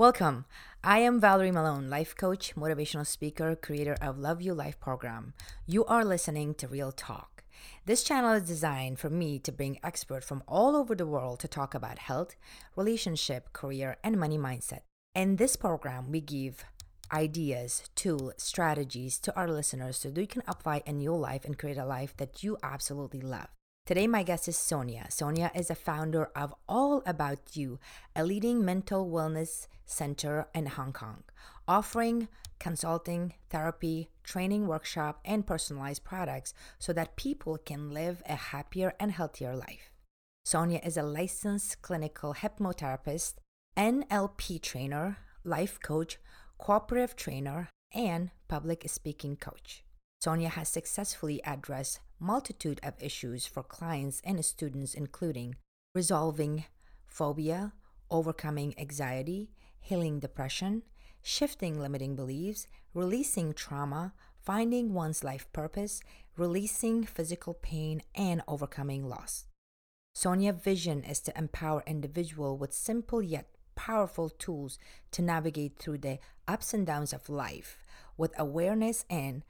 Welcome. I am Valerie Malone, life coach, motivational speaker, creator of Love You Life program. You are listening to Real Talk. This channel is designed for me to bring experts from all over the world to talk about health, relationship, career, and money mindset. In this program, we give ideas, tools, strategies to our listeners so they can apply in your life and create a life that you absolutely love. Today, my guest is Sonia. Sonia is a founder of All About You, a leading mental wellness center in Hong Kong, offering consulting, therapy, training workshop, and personalized products so that people can live a happier and healthier life. Sonia is a licensed clinical hypnotherapist, NLP trainer, life coach, cooperative trainer, and public speaking coach. Sonia has successfully addressed multitude of issues for clients and students including resolving phobia, overcoming anxiety, healing depression, shifting limiting beliefs, releasing trauma, finding one's life purpose, releasing physical pain, and overcoming loss. Sonia's vision is to empower individuals with simple yet powerful tools to navigate through the ups and downs of life with awareness and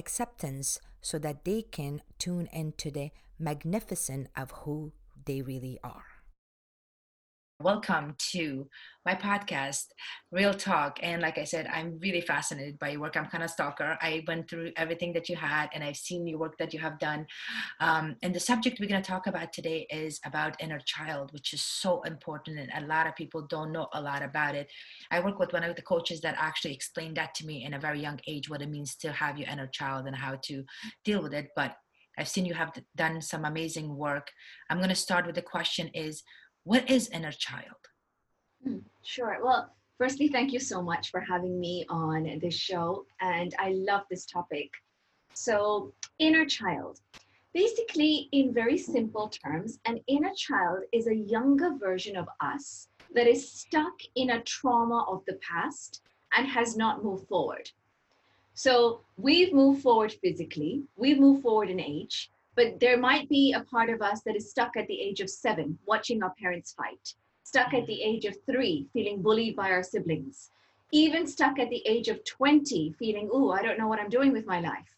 acceptance so that they can tune into the magnificent of who they really are. Welcome to my podcast, Real Talk. And like I said, I'm really fascinated by your work. I'm kind of a stalker. I went through everything that you had and I've seen your work that you have done. Um, and the subject we're going to talk about today is about inner child, which is so important. And a lot of people don't know a lot about it. I work with one of the coaches that actually explained that to me in a very young age, what it means to have your inner child and how to deal with it. But I've seen you have done some amazing work. I'm going to start with the question is, what is inner child? Hmm, sure. Well, firstly, thank you so much for having me on this show. And I love this topic. So, inner child. Basically, in very simple terms, an inner child is a younger version of us that is stuck in a trauma of the past and has not moved forward. So, we've moved forward physically, we've moved forward in age, but there might be a part of us that is stuck at the age of seven, watching our parents fight, stuck at the age of three, feeling bullied by our siblings, even stuck at the age of 20, feeling, oh, I don't know what I'm doing with my life.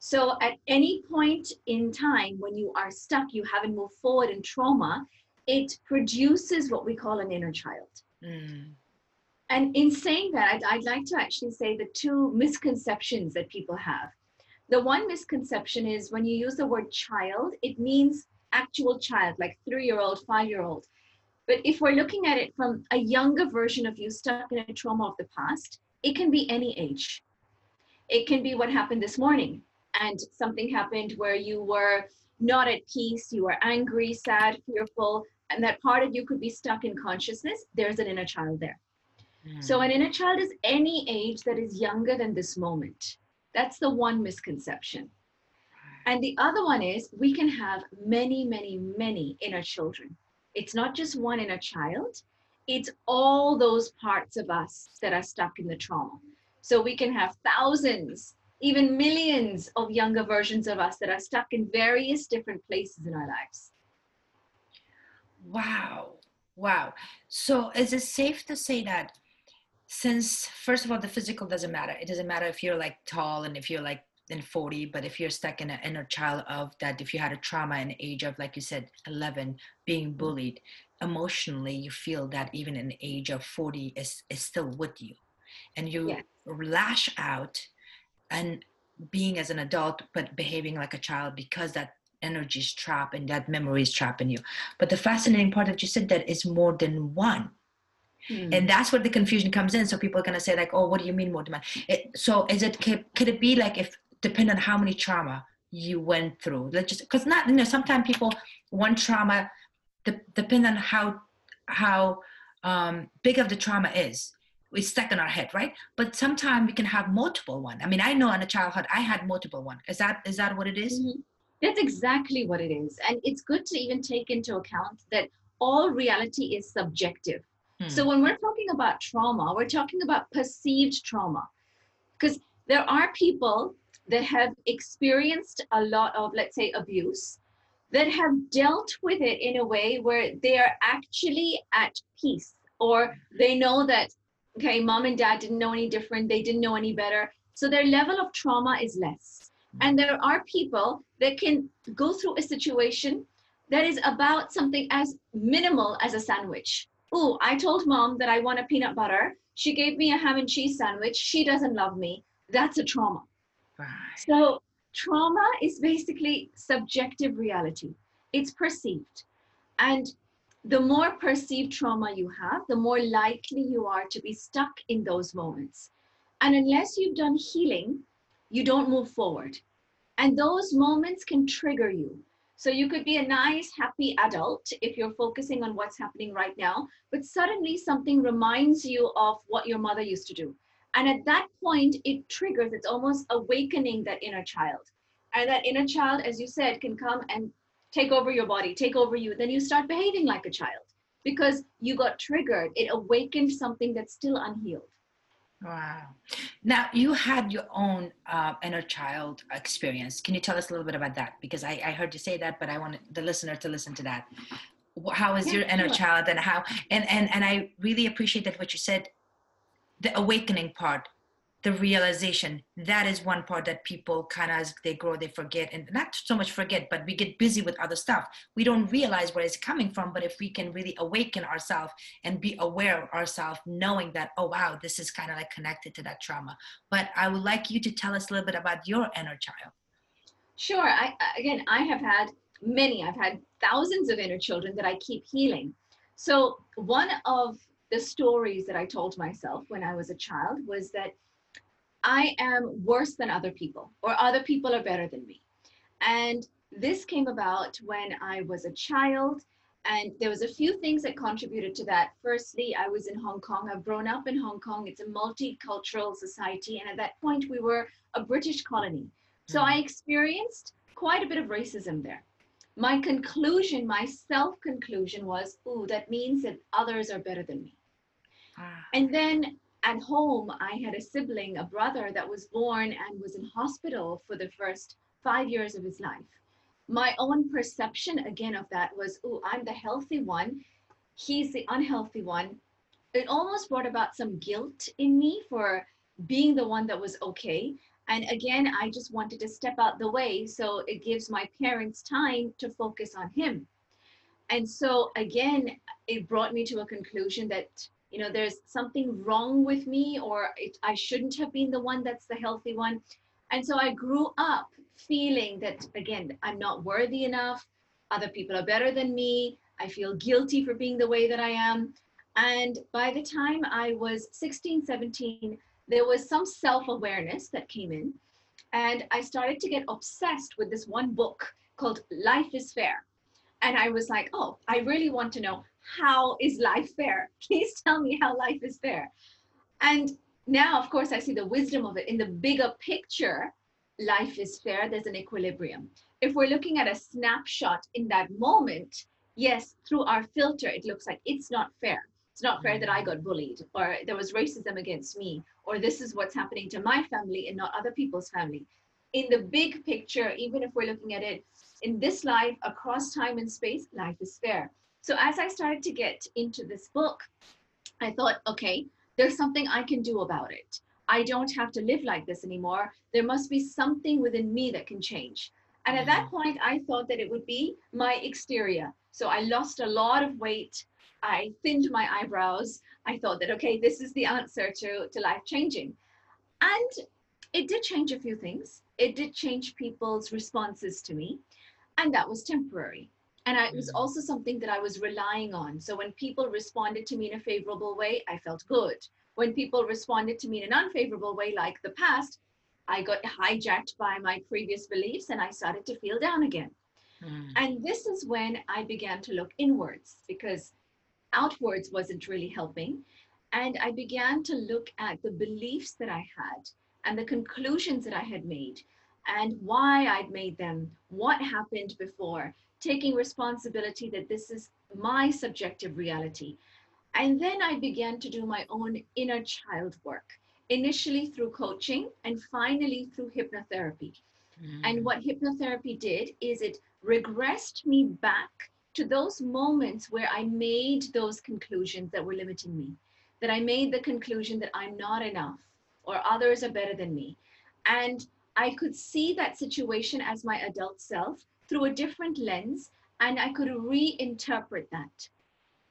So at any point in time when you are stuck, you haven't moved forward in trauma, it produces what we call an inner child. Mm. And in saying that, I'd, I'd like to actually say the two misconceptions that people have. The one misconception is when you use the word child, it means actual child, like three year old, five year old. But if we're looking at it from a younger version of you stuck in a trauma of the past, it can be any age. It can be what happened this morning and something happened where you were not at peace, you were angry, sad, fearful, and that part of you could be stuck in consciousness. There's an inner child there. Mm. So, an inner child is any age that is younger than this moment. That's the one misconception. And the other one is we can have many, many, many inner children. It's not just one inner child, it's all those parts of us that are stuck in the trauma. So we can have thousands, even millions of younger versions of us that are stuck in various different places in our lives. Wow. Wow. So is it safe to say that since first of all the physical doesn't matter it doesn't matter if you're like tall and if you're like in 40 but if you're stuck in an inner child of that if you had a trauma in the age of like you said 11 being mm-hmm. bullied emotionally you feel that even in the age of 40 is, is still with you and you yeah. lash out and being as an adult but behaving like a child because that energy is trapped and that memory is trapped in you but the fascinating part that you said that is more than one Hmm. And that's where the confusion comes in. So people are going to say like, "Oh, what do you mean more demand?" It, so is it could, could it be like if depending on how many trauma you went through? Let's just because not you know sometimes people one trauma de- depend on how how um, big of the trauma is. We stuck in our head, right? But sometimes we can have multiple one. I mean, I know in a childhood I had multiple one. Is that is that what it is? Mm-hmm. That's exactly what it is, and it's good to even take into account that all reality is subjective so hmm. when we're talking about trauma, we're talking about perceived trauma. Because there are people that have experienced a lot of, let's say, abuse, that have dealt with it in a way where they are actually at peace or they know that Okay, mom and dad didn't know any different, they didn't know any better. So their level of trauma is less. And there are people that can go through a situation that is about something as minimal as a sandwich. Oh, I told mom that I want a peanut butter. She gave me a ham and cheese sandwich. She doesn't love me. That's a trauma. Right. So, trauma is basically subjective reality, it's perceived. And the more perceived trauma you have, the more likely you are to be stuck in those moments. And unless you've done healing, you don't move forward. And those moments can trigger you. So you could be a nice, happy adult if you're focusing on what's happening right now, but suddenly something reminds you of what your mother used to do. And at that point, it triggers, it's almost awakening that inner child. And that inner child, as you said, can come and take over your body, take over you. Then you start behaving like a child because you got triggered. It awakened something that's still unhealed. Wow. Now, you had your own uh, inner child experience. Can you tell us a little bit about that? Because I, I heard you say that, but I want the listener to listen to that. How is yeah, your inner child and how, and, and, and I really appreciate that what you said, the awakening part the realization. That is one part that people kind of as they grow they forget. And not so much forget but we get busy with other stuff. We don't realize where it's coming from but if we can really awaken ourselves and be aware of ourselves knowing that oh wow this is kind of like connected to that trauma. But i would like you to tell us a little bit about your inner child. Sure. I again i have had many. I've had thousands of inner children that i keep healing. So one of the stories that i told myself when i was a child was that I am worse than other people, or other people are better than me. And this came about when I was a child, and there was a few things that contributed to that. Firstly, I was in Hong Kong. I've grown up in Hong Kong. It's a multicultural society, and at that point, we were a British colony. So I experienced quite a bit of racism there. My conclusion, my self conclusion was, ooh, that means that others are better than me. Ah. And then at home, I had a sibling, a brother that was born and was in hospital for the first five years of his life. My own perception again of that was, oh, I'm the healthy one. He's the unhealthy one. It almost brought about some guilt in me for being the one that was okay. And again, I just wanted to step out the way so it gives my parents time to focus on him. And so again, it brought me to a conclusion that you know there's something wrong with me or it, i shouldn't have been the one that's the healthy one. And so i grew up feeling that again i'm not worthy enough. Other people are better than me. I feel guilty for being the way that i am. And by the time i was 16 17 there was some self-awareness that came in. And i started to get obsessed with this one book called life is fair. And i was like oh i really want to know how is life fair? Please tell me how life is fair. And now, of course, I see the wisdom of it. In the bigger picture, life is fair, there's an equilibrium. If we're looking at a snapshot in that moment, yes, through our filter, it looks like it's not fair. It's not fair that I got bullied, or there was racism against me, or this is what's happening to my family and not other people's family. In the big picture, even if we're looking at it in this life, across time and space, life is fair. So as I started to get into this book, I thought, okay, there's something I can do about it. I don't have to live like this anymore. There must be something within me that can change. And at that mm-hmm. point, I thought that it would be my exterior. So I lost a lot of weight. I thinned my eyebrows. I thought that, okay, this is the answer to, to life changing. And it did change a few things. It did change people's responses to me. And that was temporary. And I, it was mm-hmm. also something that I was relying on. So when people responded to me in a favorable way, I felt good. When people responded to me in an unfavorable way, like the past, I got hijacked by my previous beliefs and I started to feel down again. Mm. And this is when I began to look inwards because outwards wasn't really helping. And I began to look at the beliefs that I had and the conclusions that I had made and why I'd made them, what happened before, taking responsibility that this is my subjective reality. And then I began to do my own inner child work, initially through coaching and finally through hypnotherapy. Mm. And what hypnotherapy did is it regressed me back to those moments where I made those conclusions that were limiting me. that I made the conclusion that I'm not enough or others are better than me. And I could see that situation as my adult self through a different lens and I could reinterpret that.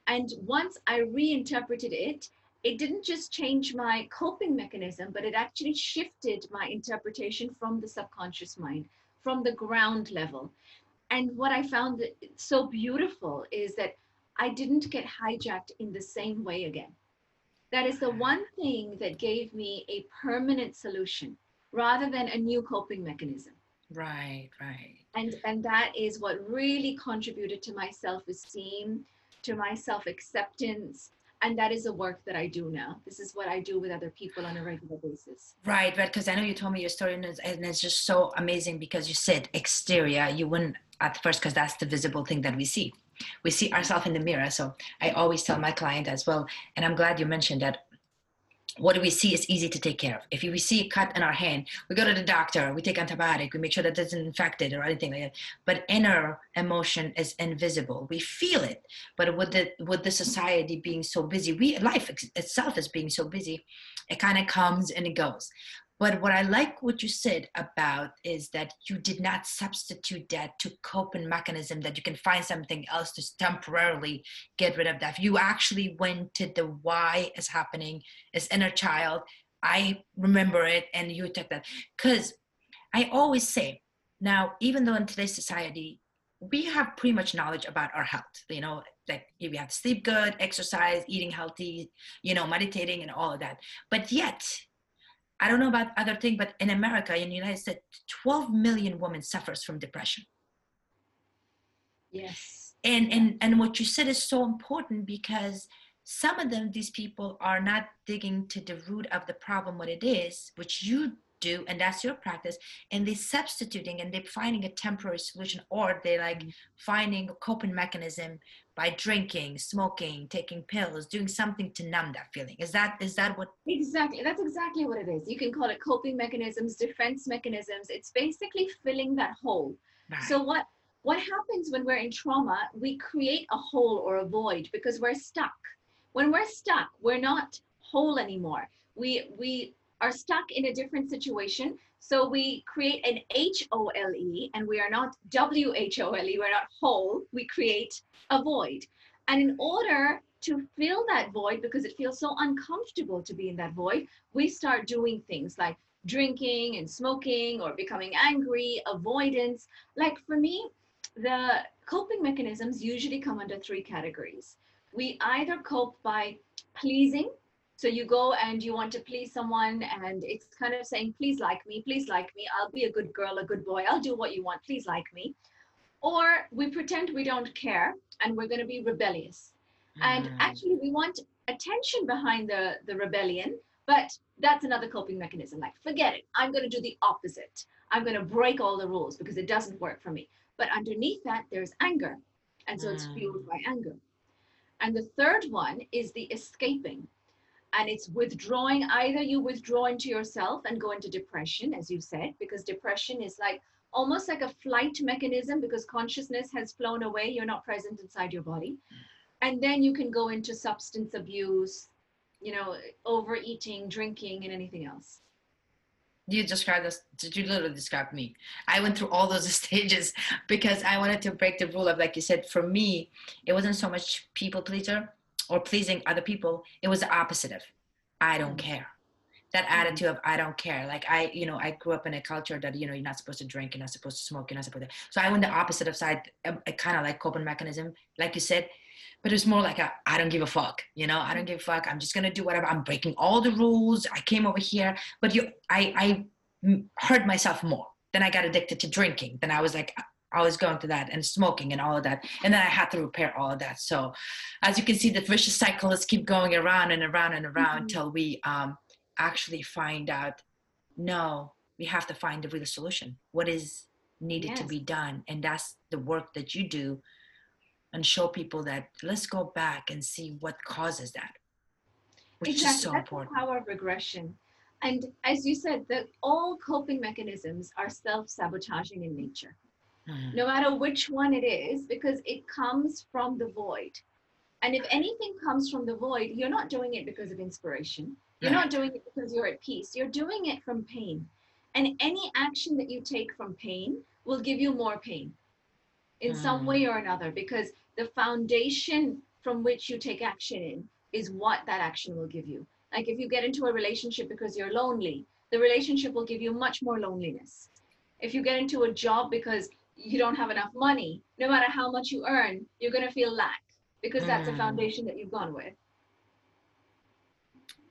And once I reinterpreted it, it didn't just change my coping mechanism, but it actually shifted my interpretation from the subconscious mind, from the ground level. And what I found so beautiful is that I didn't get hijacked in the same way again. That is the one thing that gave me a permanent solution rather than a new coping mechanism. Right, right. And and that is what really contributed to my self-esteem, to my self-acceptance, and that is the work that I do now. This is what I do with other people on a regular basis. Right, right. Because I know you told me your story, and it's, and it's just so amazing because you said exterior. You wouldn't at first because that's the visible thing that we see we see ourselves in the mirror. So I always tell my client as well, and I'm glad you mentioned that. What do we see is easy to take care of. If we see a cut in our hand, we go to the doctor, we take antibiotic, we make sure that it's infected or anything like that. But inner emotion is invisible. We feel it. But with the with the society being so busy, we life itself is being so busy, it kind of comes and it goes. But what I like what you said about is that you did not substitute that to coping mechanism that you can find something else to temporarily get rid of that. You actually went to the why is happening, is inner child. I remember it and you took that. Because I always say, now, even though in today's society, we have pretty much knowledge about our health, you know, like if you have to sleep good, exercise, eating healthy, you know, meditating and all of that. But yet I don't know about other things, but in America, in the United States, 12 million women suffers from depression. Yes. And and and what you said is so important because some of them, these people are not digging to the root of the problem, what it is, which you do, and that's your practice, and they're substituting and they're finding a temporary solution, or they're like mm-hmm. finding a coping mechanism by drinking, smoking, taking pills, doing something to numb that feeling. Is that is that what Exactly. That's exactly what it is. You can call it coping mechanisms, defense mechanisms. It's basically filling that hole. Right. So what what happens when we're in trauma, we create a hole or a void because we're stuck. When we're stuck, we're not whole anymore. We we are stuck in a different situation. So we create an H O L E and we are not W H O L E, we're not whole. We create a void. And in order to fill that void, because it feels so uncomfortable to be in that void, we start doing things like drinking and smoking or becoming angry, avoidance. Like for me, the coping mechanisms usually come under three categories. We either cope by pleasing, so you go and you want to please someone, and it's kind of saying, please like me, please like me. I'll be a good girl, a good boy. I'll do what you want. Please like me. Or we pretend we don't care and we're going to be rebellious. Mm. And actually, we want attention behind the, the rebellion, but that's another coping mechanism. Like, forget it. I'm going to do the opposite. I'm going to break all the rules because it doesn't work for me. But underneath that, there's anger. And so mm. it's fueled by anger. And the third one is the escaping and it's withdrawing either you withdraw into yourself and go into depression as you said because depression is like almost like a flight mechanism because consciousness has flown away you're not present inside your body. And then you can go into substance abuse you know overeating drinking and anything else. You described this you literally described me? I went through all those stages because i wanted to break the rule of like you said for me it wasn't so much people pleaser or pleasing other people, it was the opposite of I don't mm-hmm. care. That mm-hmm. attitude of I don't care. Like I, you know, I grew up in a culture that you know you're not supposed to drink, you're not supposed to smoke, you're not supposed to. So I went the opposite of side, a, a kind of like coping mechanism, like you said. But it's more like a I don't give a fuck. You know, I don't give a fuck. I'm just gonna do whatever. I'm breaking all the rules. I came over here, but you, I, I hurt myself more. Then I got addicted to drinking. Then I was like, I was going through that and smoking and all of that. And then I had to repair all of that. So as you can see, the vicious cycles keep going around and around and around mm-hmm. until we um, actually find out, no, we have to find the real solution. What is needed yes. to be done? And that's the work that you do and show people that let's go back and see what causes that. Which exactly. is so that's important. The power of regression. And as you said, that all coping mechanisms are self-sabotaging in nature mm. no matter which one it is, because it comes from the void. And if anything comes from the void, you're not doing it because of inspiration. You're Right. not doing it because you're at peace. You're doing it from pain. And any action that you take from pain will give you more pain in some Mm. way or another because the foundation from which you take action in is what that action will give you. Like if you get into a relationship because you're lonely, the relationship will give you much more loneliness. If you get into a job because you don't have enough money, no matter how much you earn, you're going to feel lack because that's a Mm. foundation that you've gone with.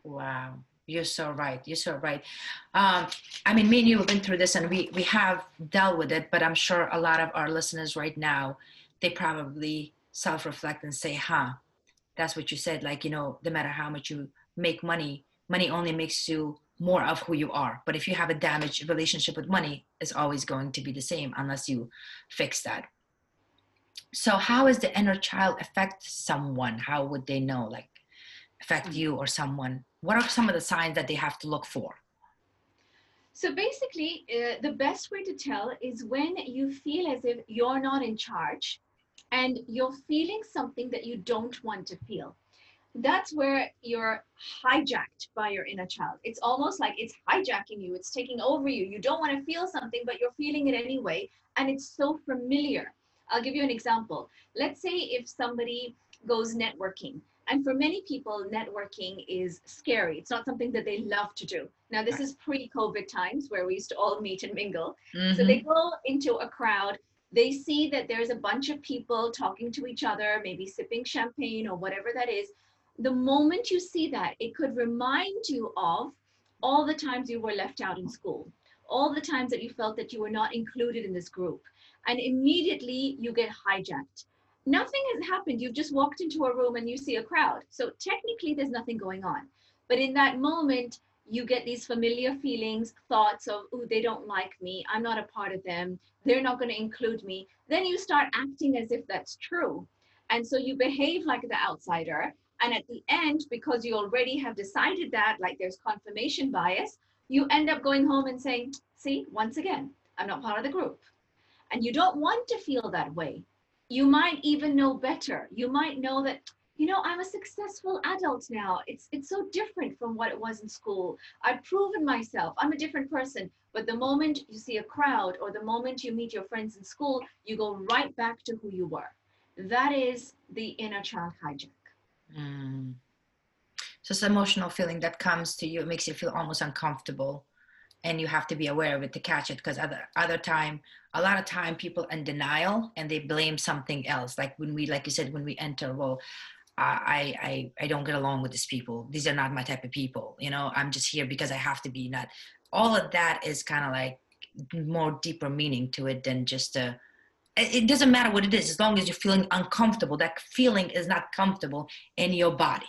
Wow, you're so right. You're so right. Um, I mean, me and you have been through this, and we we have dealt with it. But I'm sure a lot of our listeners right now, they probably self-reflect and say, "Huh, that's what you said." Like you know, no matter how much you make money, money only makes you more of who you are. But if you have a damaged relationship with money, it's always going to be the same unless you fix that. So, how does the inner child affect someone? How would they know? Like affect Mhm. you or someone? What are some of the signs that they have to look for? So basically, uh, the best way to tell is when you feel as if you're not in charge and you're feeling something that you don't want to feel. That's where you're hijacked by your inner child. It's almost like it's hijacking you, it's taking over you. You don't want to feel something, but you're feeling it anyway. And it's so familiar. I'll give you an example. Let's say if somebody goes networking, and for many people, networking is scary. It's not something that they love to do. Now, this is pre COVID times where we used to all meet and mingle. So they mm-hmm. go into a crowd, they see that there's a bunch of people talking to each other, maybe sipping champagne or whatever that is. The moment you see that, it could remind you of all the times you were left out in school, all the times that you felt that you were not included in this group. And immediately you get hijacked. Nothing has happened. You've just walked into a room and you see a crowd. So technically, there's nothing going on. But in that moment, you get these familiar feelings, thoughts of, oh, they don't like me. I'm not a part of them. They're not going to include me. Then you start acting as if that's true. And so you behave like the outsider. And at the end, because you already have decided that, like there's confirmation bias, you end up going home and saying, see, once again, I'm not part of the group. And you don't want to feel that way. You might even know better. You might know that you know i'm a successful adult now it's it's so different from what it was in school i've proven myself i'm a different person but the moment you see a crowd or the moment you meet your friends in school you go right back to who you were that is the inner child hijack Mm. So it's emotional feeling that comes to you. It makes you feel almost uncomfortable, and you have to be aware of it to catch it. Because other other time, a lot of time, people in denial and they blame something else. Like when we, like you said, when we enter, well, I I I don't get along with these people. These are not my type of people. You know, I'm just here because I have to be. Not all of that is kind of like more deeper meaning to it than just a it doesn't matter what it is as long as you're feeling uncomfortable. That feeling is not comfortable in your body.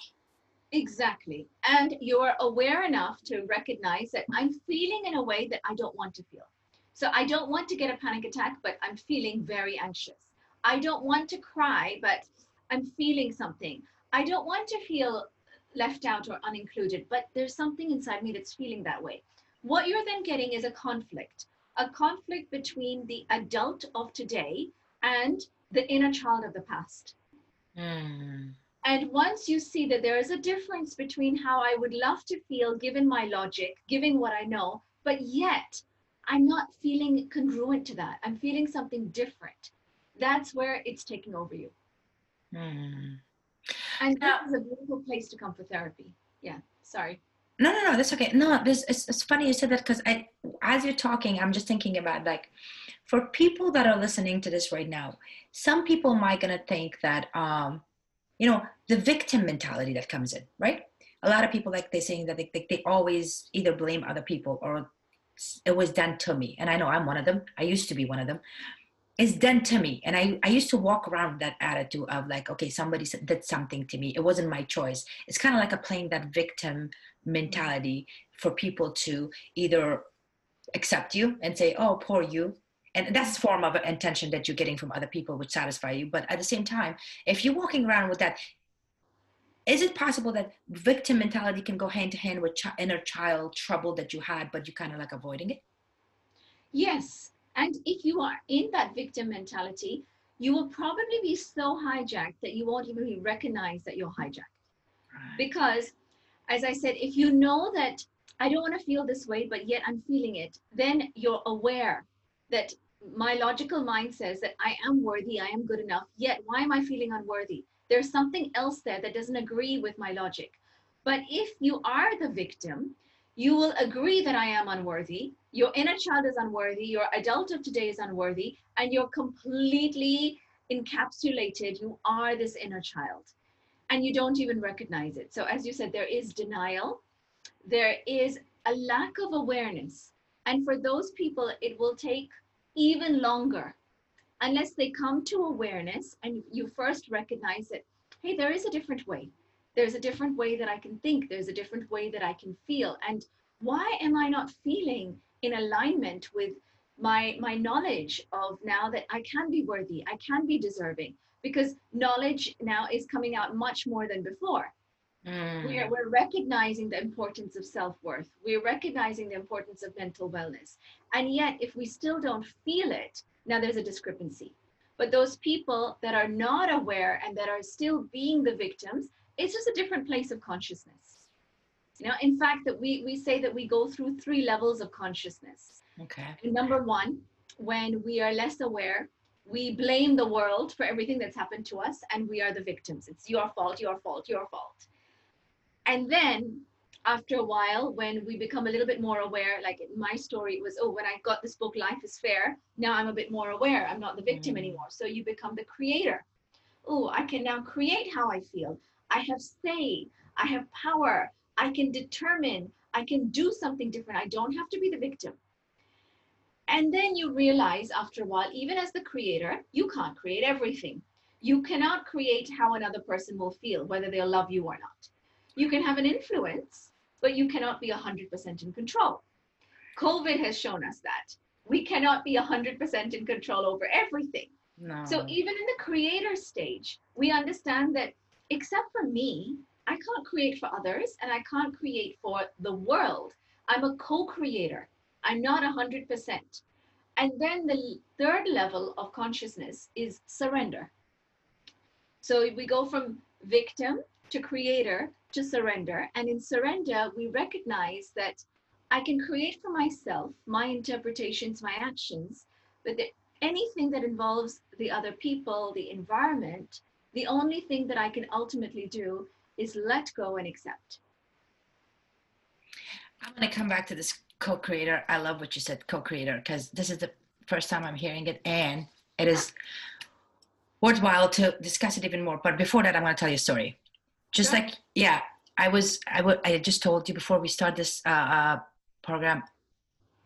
Exactly. And you're aware enough to recognize that i'm feeling in a way that i don't want to feel. So i don't want to get a panic attack but i'm feeling very anxious. I don't want to cry but i'm feeling something. I don't want to feel left out or unincluded but there's something inside me that's feeling that way. What you're then getting is a conflict a conflict between the adult of today and the inner child of the past Mm. and once you see that there is a difference between how I would love to feel given my logic, given what I know, but yet I'm not feeling congruent to that. I'm feeling something different. That's where it's taking over you. Mm. And this is a beautiful place to come for therapy. Yeah, sorry. No, no, no, that's okay. No, this it's, it's funny you said that because I, as you're talking, I'm just thinking about like, for people that are listening to this right now, some people might gonna think that, um, you know, the victim mentality that comes in, right? A lot of people like they're saying that they, they they always either blame other people or it was done to me, and I know I'm one of them. I used to be one of them. It's done to me, and I I used to walk around that attitude of like, okay, somebody did something to me. It wasn't my choice. It's kind of like a playing that victim mentality for people to either accept you and say, "Oh, poor you," and that's a form of intention that you're getting from other people, which satisfy you. But at the same time, if you're walking around with that, is it possible that victim mentality can go hand to hand with chi- inner child trouble that you had, but you kind of like avoiding it? Yes. And if you are in that victim mentality, you will probably be so hijacked that you won't even recognize that you're hijacked. Right. Because, as I said, if you know that I don't want to feel this way, but yet I'm feeling it, then you're aware that my logical mind says that I am worthy, I am good enough, yet why am I feeling unworthy? There's something else there that doesn't agree with my logic. But if you are the victim, you will agree that I am unworthy. Your inner child is unworthy. Your adult of today is unworthy. And you're completely encapsulated. You are this inner child. And you don't even recognize it. So, as you said, there is denial, there is a lack of awareness. And for those people, it will take even longer unless they come to awareness and you first recognize that, hey, there is a different way there's a different way that I can think, there's a different way that I can feel. And why am I not feeling in alignment with my my knowledge of now that I can be worthy, I can be deserving? Because knowledge now is coming out much more than before. Mm. We're, we're recognizing the importance of self-worth. We're recognizing the importance of mental wellness. And yet, if we still don't feel it, now there's a discrepancy. But those people that are not aware and that are still being the victims, it's just a different place of consciousness. You know in fact that we we say that we go through three levels of consciousness. Okay. Number one when we are less aware we blame the world for everything that's happened to us and we are the victims. It's your fault your fault your fault. And then after a while when we become a little bit more aware like my story was oh when i got this book life is fair now i'm a bit more aware. I'm not the victim mm. anymore. So you become the creator. Oh i can now create how i feel I have say, I have power, I can determine, I can do something different. I don't have to be the victim. And then you realize after a while, even as the creator, you can't create everything. You cannot create how another person will feel, whether they'll love you or not. You can have an influence, but you cannot be 100% in control. COVID has shown us that. We cannot be 100% in control over everything. No. So even in the creator stage, we understand that except for me, I can't create for others and I can't create for the world. I'm a co creator. I'm not 100%. And then the third level of consciousness is surrender. So we go from victim to creator to surrender. And in surrender, we recognize that I can create for myself my interpretations, my actions, but anything that involves the other people, the environment, the only thing that I can ultimately do is let go and accept. I'm going to come back to this co creator. I love what you said, co creator, because this is the first time I'm hearing it, and it is worthwhile to discuss it even more. But before that, I'm going to tell you a story. Just sure. like, yeah, I was, I, w- I just told you before we start this uh, uh, program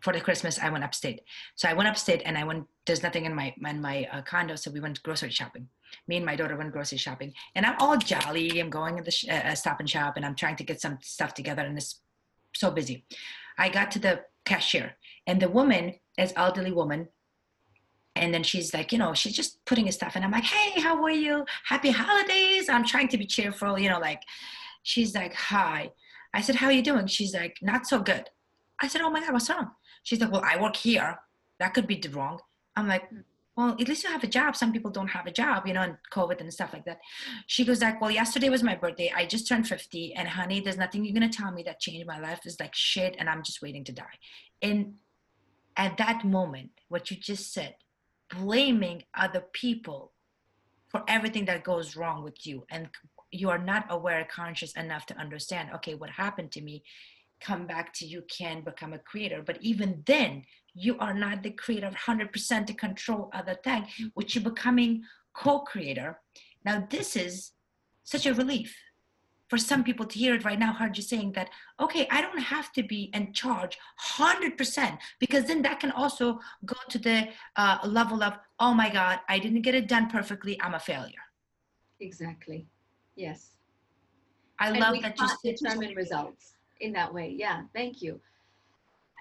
for the Christmas, I went upstate. So I went upstate and I went, there's nothing in my, in my uh, condo. So we went grocery shopping me and my daughter went grocery shopping and i'm all jolly i'm going to the sh- uh, stop and shop and i'm trying to get some stuff together and it's so busy. I got to the cashier and the woman is elderly woman and then she's like you know she's just putting his stuff and i'm like hey how are you? Happy holidays. I'm trying to be cheerful you know like she's like hi. I said how are you doing? She's like not so good. I said oh my god what's wrong? She's like well i work here. That could be the wrong. I'm like well, at least you have a job. Some people don't have a job, you know, and COVID and stuff like that. She goes like, well, yesterday was my birthday. I just turned 50 and honey, there's nothing you're going to tell me that changed my life is like shit. And I'm just waiting to die. And at that moment, what you just said, blaming other people for everything that goes wrong with you. And you are not aware, conscious enough to understand, okay, what happened to me come back to you can become a creator. But even then you are not the creator 100% to control other thing which you're becoming co-creator. Now this is such a relief for some people to hear it right now heard you saying that okay i don't have to be in charge 100% because then that can also go to the uh, level of oh my god i didn't get it done perfectly i'm a failure. Exactly. Yes. I and love that you determine results in that way. Yeah, thank you.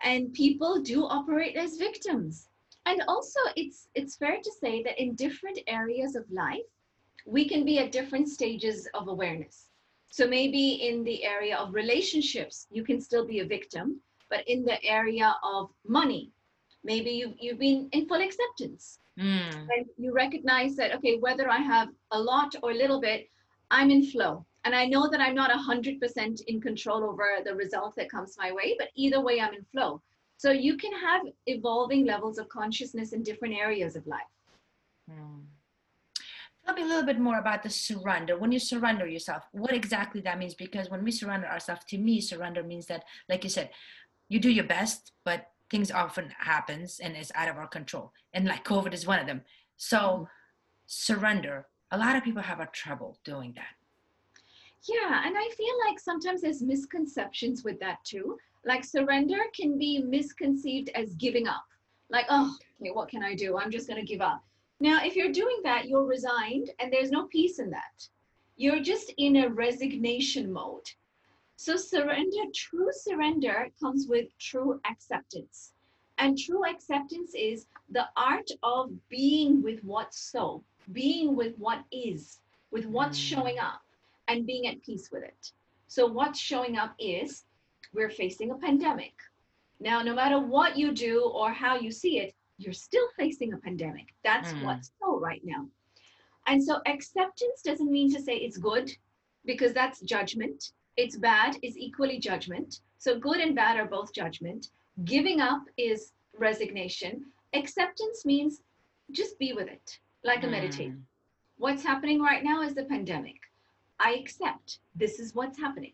And people do operate as victims. And also it's it's fair to say that in different areas of life, we can be at different stages of awareness. So maybe in the area of relationships, you can still be a victim, but in the area of money maybe you've, you've been in full acceptance Mm. and you recognize that okay whether i have a lot or a little bit i'm in flow and i know that i'm not 100% in control over the result that comes my way but either way i'm in flow so you can have evolving levels of consciousness in different areas of life Mm. Tell me a little bit more about the surrender. When you surrender yourself, what exactly that means? Because when we surrender ourselves, to me, surrender means that, like you said, you do your best, but things often happens and it's out of our control. And like COVID is one of them. So surrender. A lot of people have a trouble doing that. Yeah, and I feel like sometimes there's misconceptions with that too. Like surrender can be misconceived as giving up. Like, oh, okay, what can I do? I'm just going to give up. Now, if you're doing that, you're resigned and there's no peace in that. You're just in a resignation mode. So, surrender, true surrender comes with true acceptance. And true acceptance is the art of being with what's so, being with what is, with what's Mm. showing up, and being at peace with it. So, what's showing up is we're facing a pandemic. Now, no matter what you do or how you see it, you're still facing a pandemic. That's Mm. what's so right now. And so, acceptance doesn't mean to say it's good because that's judgment. It's bad is equally judgment. So, good and bad are both judgment. Giving up is resignation. Acceptance means just be with it, like a meditation. Mm. What's happening right now is the pandemic. I accept this is what's happening.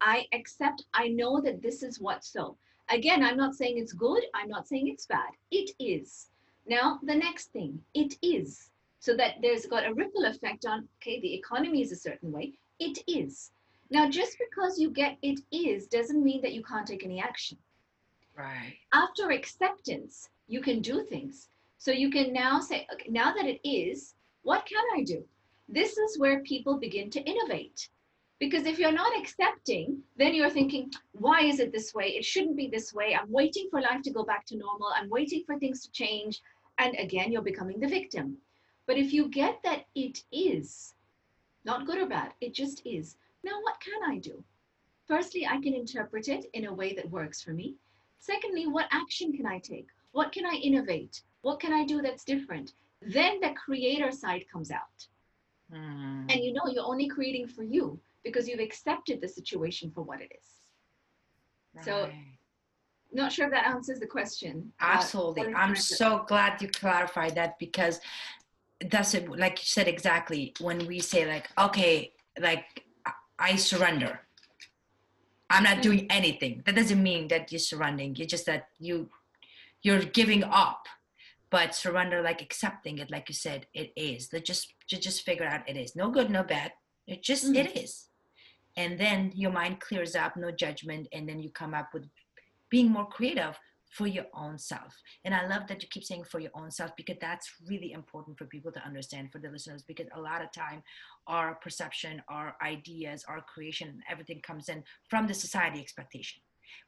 I accept, I know that this is what's so. Again, I'm not saying it's good, I'm not saying it's bad. It is. Now, the next thing, it is. So that there's got a ripple effect on, okay, the economy is a certain way. It is. Now, just because you get it is doesn't mean that you can't take any action Right. after acceptance, you can do things. So you can now say, okay, now that it is, what can I do? This is where people begin to innovate. Because if you're not accepting, then you're thinking, why is it this way? It shouldn't be this way. I'm waiting for life to go back to normal. I'm waiting for things to change. And again, you're becoming the victim. But if you get that it is, not good or bad, it just is. Now, what can I do? Firstly, I can interpret it in a way that works for me. Secondly, what action can I take? What can I innovate? What can I do that's different? Then the creator side comes out. Mm. And you know you're only creating for you because you've accepted the situation for what it is. so- Not sure if that answers the question. uh, Absolutely. I'm so glad you clarified that because that's it. Like you said exactly. When we say like, okay, like I- I surrender. I'm not doing anything. That doesn't mean that you're surrendering. You're just that you you're giving up. But surrender, like accepting it, like you said, it is. That just you just figure out it is. No good, no bad. It just Mm. it is. And then your mind clears up, no judgment, and then you come up with being more creative for your own self. And I love that you keep saying for your own self because that's really important for people to understand for the listeners because a lot of time our perception, our ideas, our creation, everything comes in from the society expectation.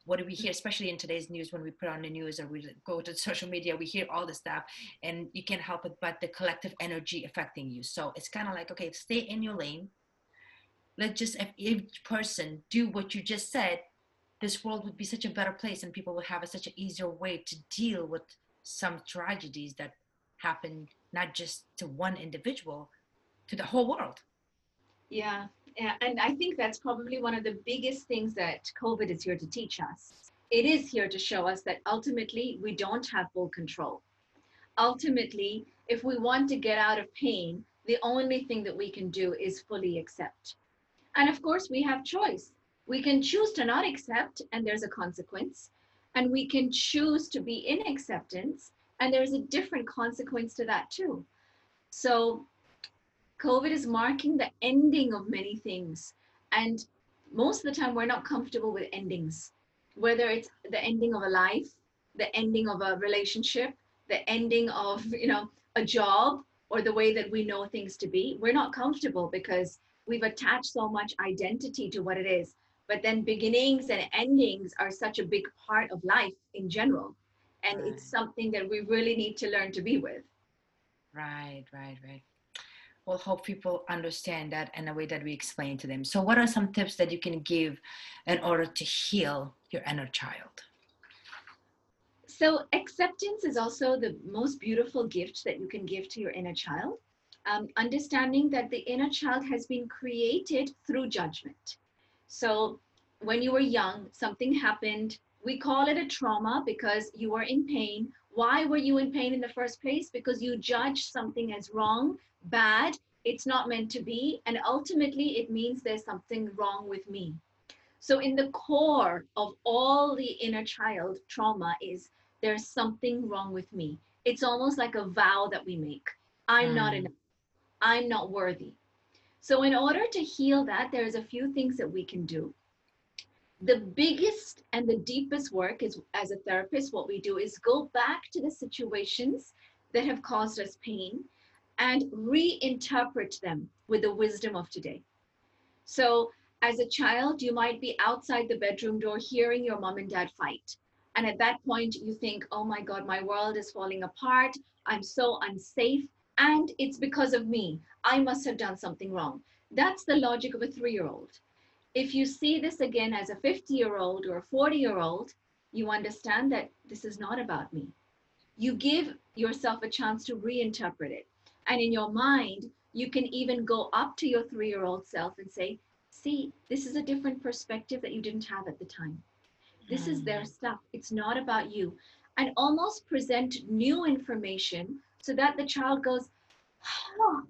What do we hear, especially in today's news when we put on the news or we go to social media, we hear all the stuff and you can't help it but the collective energy affecting you. So it's kind of like, okay, stay in your lane. Let just if each person do what you just said, this world would be such a better place and people would have a, such an easier way to deal with some tragedies that happen not just to one individual to the whole world Yeah, yeah, and I think that's probably one of the biggest things that COVID is here to teach us. It is here to show us that ultimately we don't have full control. Ultimately, if we want to get out of pain, the only thing that we can do is fully accept. And of course, we have choice. We can choose to not accept, and there's a consequence. And we can choose to be in acceptance, and there's a different consequence to that too. So COVID is marking the ending of many things. And most of the time, we're not comfortable with endings, whether it's the ending of a life, the ending of a relationship, the ending of, you know, a job, or the way that we know things to be. We're not comfortable because we've attached so much identity to what it is. But then beginnings and endings are such a big part of life in general. And Right. it's something that we really need to learn to be with. right right right well hope people understand that in a way that we explain to them so what are some tips that you can give in order to heal your inner child So, acceptance is also the most beautiful gift that you can give to your inner child. Um, understanding that the inner child has been created through judgment. So, when you were young, something happened. We call it a trauma because you were in pain. Why were you in pain in the first place? Because you judged something as wrong, bad, it's not meant to be, and ultimately it means there's something wrong with me. So, in the core of all the inner child trauma is there's something wrong with me. It's almost like a vow that we make I'm mm. not enough, I'm not worthy. So, in order to heal that, there's a few things that we can do. The biggest and the deepest work is as a therapist, what we do is go back to the situations that have caused us pain and reinterpret them with the wisdom of today. So, as a child, you might be outside the bedroom door hearing your mom and dad fight. And at that point, you think, oh my God, my world is falling apart. I'm so unsafe. And it's because of me. I must have done something wrong. That's the logic of a three year old. If you see this again as a 50 year old or a 40 year old, you understand that this is not about me. You give yourself a chance to reinterpret it. And in your mind, you can even go up to your three year old self and say, See, this is a different perspective that you didn't have at the time. This is their mm. stuff. It's not about you. And almost present new information so that the child goes, huh.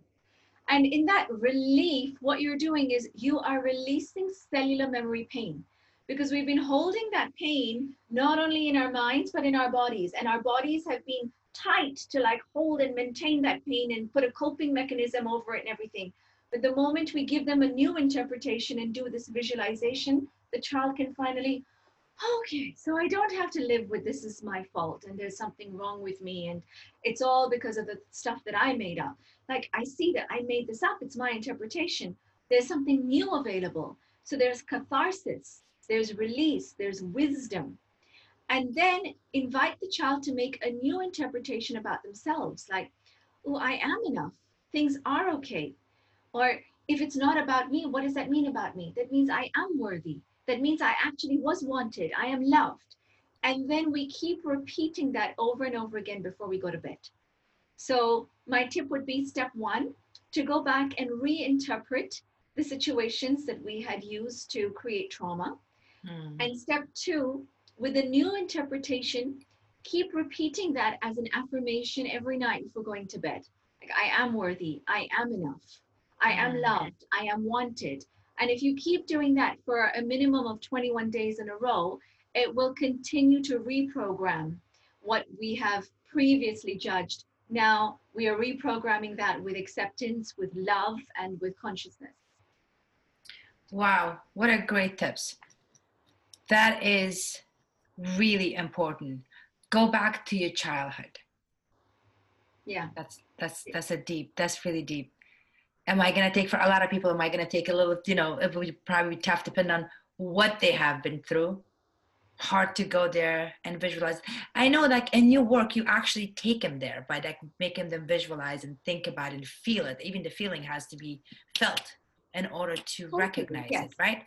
And in that relief, what you're doing is you are releasing cellular memory pain because we've been holding that pain not only in our minds, but in our bodies. And our bodies have been tight to like hold and maintain that pain and put a coping mechanism over it and everything. But the moment we give them a new interpretation and do this visualization, the child can finally, okay, so I don't have to live with this is my fault and there's something wrong with me and it's all because of the stuff that I made up. Like I see that I made this up, it's my interpretation. There's something new available. So there's catharsis, there's release, there's wisdom and then invite the child to make a new interpretation about themselves like oh i am enough. Things are okay. Or if it's not about me what does that mean about me? That means i am worthy. That means i actually was wanted. I am loved. And then we keep repeating that over and over again before we go to bed. So my tip would be step one to go back and reinterpret the situations that we had used to create trauma. Hmm. and step two with a new interpretation, keep repeating that as an affirmation every night before going to bed. Like, I am worthy. I am enough. I am mm. loved. I am wanted. And if you keep doing that for a minimum of 21 days in a row, it will continue to reprogram what we have previously judged. Now we are reprogramming that with acceptance, with love, and with consciousness. Wow, what a great tips. That is really important. Go back to your childhood. Yeah. That's that's that's a deep that's really deep. Am i going to take for a lot of people am i going to take a little you know it would probably be tough depending on what they have been through. Hard to go there and visualize. I know like in your work you actually take them there by like making them visualize and think about it and feel it. Even the feeling has to be felt in order to recognize yes. it right?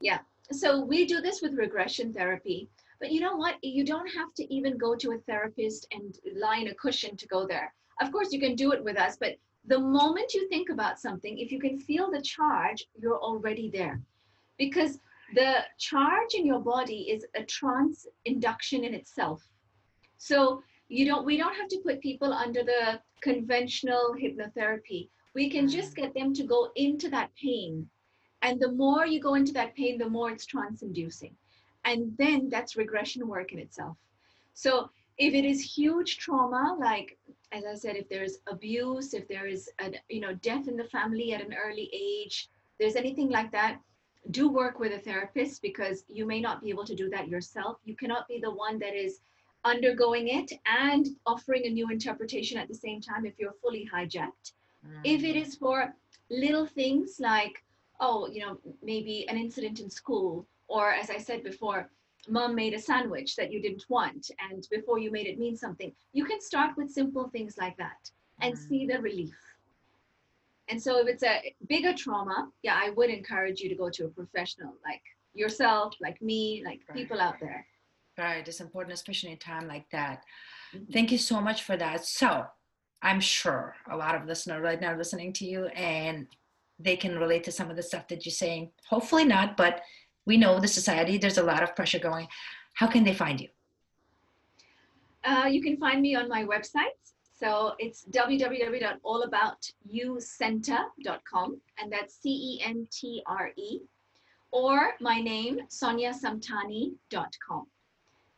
Yeah. So we do this with regression therapy but you know what? You don't have to even go to a therapist and lie in a cushion to go there. Of course, you can do it with us, but the moment you think about something, if you can feel the charge, you're already there. Because the charge in your body is a trance induction in itself. So you don't we don't have to put people under the conventional hypnotherapy. We can mm-hmm. just get them to go into that pain. And the more you go into that pain, the more it's trance inducing and then that's regression work in itself. So if it is huge trauma like as i said if there's abuse if there is a you know death in the family at an early age there's anything like that do work with a therapist because you may not be able to do that yourself. You cannot be the one that is undergoing it and offering a new interpretation at the same time if you're fully hijacked. Mm. if it is for little things like oh you know maybe an incident in school or as I said before, mom made a sandwich that you didn't want, and before you made it mean something. You can start with simple things like that and mm. see the relief. And so if it's a bigger trauma, yeah, I would encourage you to go to a professional like yourself, like me, like right. people out there. right. It's important, especially in a time like that. Mm-hmm. Thank you so much for that. So, I'm sure a lot of listeners right now listening to you and they can relate to some of the stuff that you're saying. Hopefully not, but we know the society, there's a lot of pressure going. How can they find you? Uh, you can find me on my website. So it's www.allaboutyoucentre.com, and that's C E N T R E, or my name, soniasamtani.com.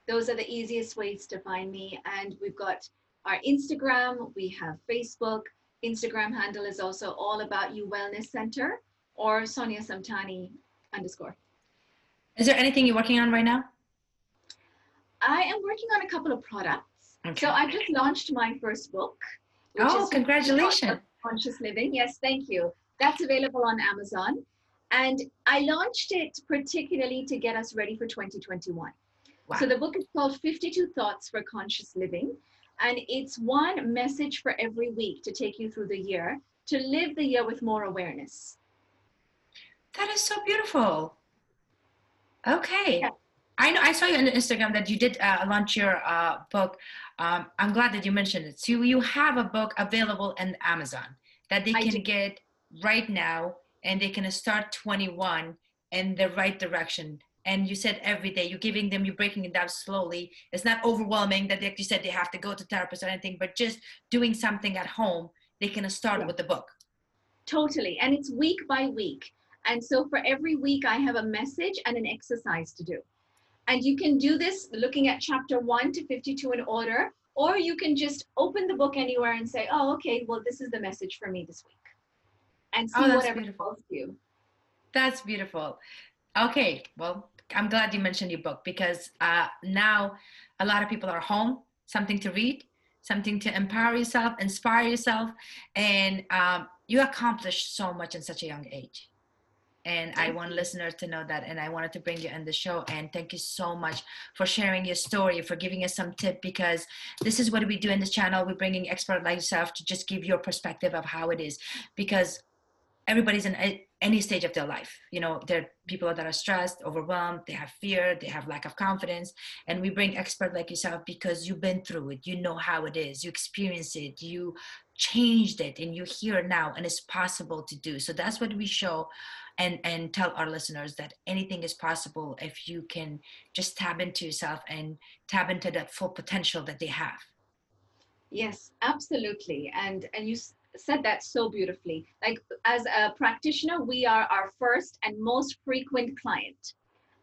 Those are the easiest ways to find me. And we've got our Instagram, we have Facebook. Instagram handle is also All About You Wellness Center or Sonia Samtani underscore. Is there anything you're working on right now? I am working on a couple of products. Okay. So I just launched my first book. oh, congratulations. Conscious Living. Yes, thank you. That's available on Amazon. And I launched it particularly to get us ready for 2021. Wow. So the book is called 52 Thoughts for Conscious Living. And it's one message for every week to take you through the year to live the year with more awareness. That is so beautiful. Okay. Yeah. I know I saw you on Instagram that you did uh, launch your uh, book. Um, I'm glad that you mentioned it. So you have a book available in Amazon that they can get right now, and they can start 21 in the right direction. And you said every day you're giving them, you're breaking it down slowly. It's not overwhelming that, like you said, they have to go to therapist or anything, but just doing something at home, they can start yeah. with the book. Totally, and it's week by week. And so for every week, I have a message and an exercise to do. And you can do this looking at chapter 1 to 52 in order, or you can just open the book anywhere and say, oh, okay, well, this is the message for me this week. And see oh, whatever beautiful. calls you. That's beautiful. Okay, well, I'm glad you mentioned your book because uh, now a lot of people are home, something to read, something to empower yourself, inspire yourself, and um, you accomplished so much in such a young age and i want listeners to know that and i wanted to bring you on the show and thank you so much for sharing your story for giving us some tip because this is what we do in this channel. We're bringing expert like yourself to just give your perspective of how it is because everybody's in any stage of their life. You know there are people that are stressed overwhelmed they have fear they have lack of confidence. And we bring expert like yourself because you've been through it. You know how it is. You experience it. You changed it and you're here now and it's possible to do. So that's what we show and and tell our listeners that anything is possible if you can just tap into yourself and tap into that full potential that they have. Yes absolutely. And and you said that so beautifully. Like as a practitioner we are our first and most frequent client.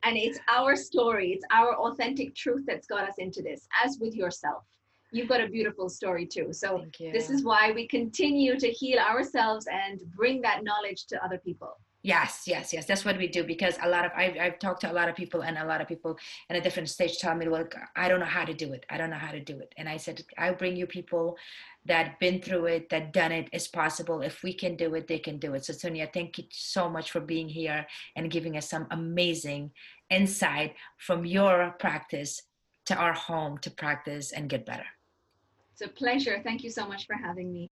And it's our story it's our authentic truth that's got us into this as with yourself. You've got a beautiful story too. So this is why we continue to heal ourselves and bring that knowledge to other people Yes, yes, yes. That's what we do because a lot of I've, I've talked to a lot of people and a lot of people in a different stage tell me, "Look, I don't know how to do it. I don't know how to do it." And I said, "I bring you people that been through it, that done it. It's possible. If we can do it, they can do it." So Sonia, thank you so much for being here and giving us some amazing insight from your practice to our home to practice and get better. It's a pleasure. Thank you so much for having me.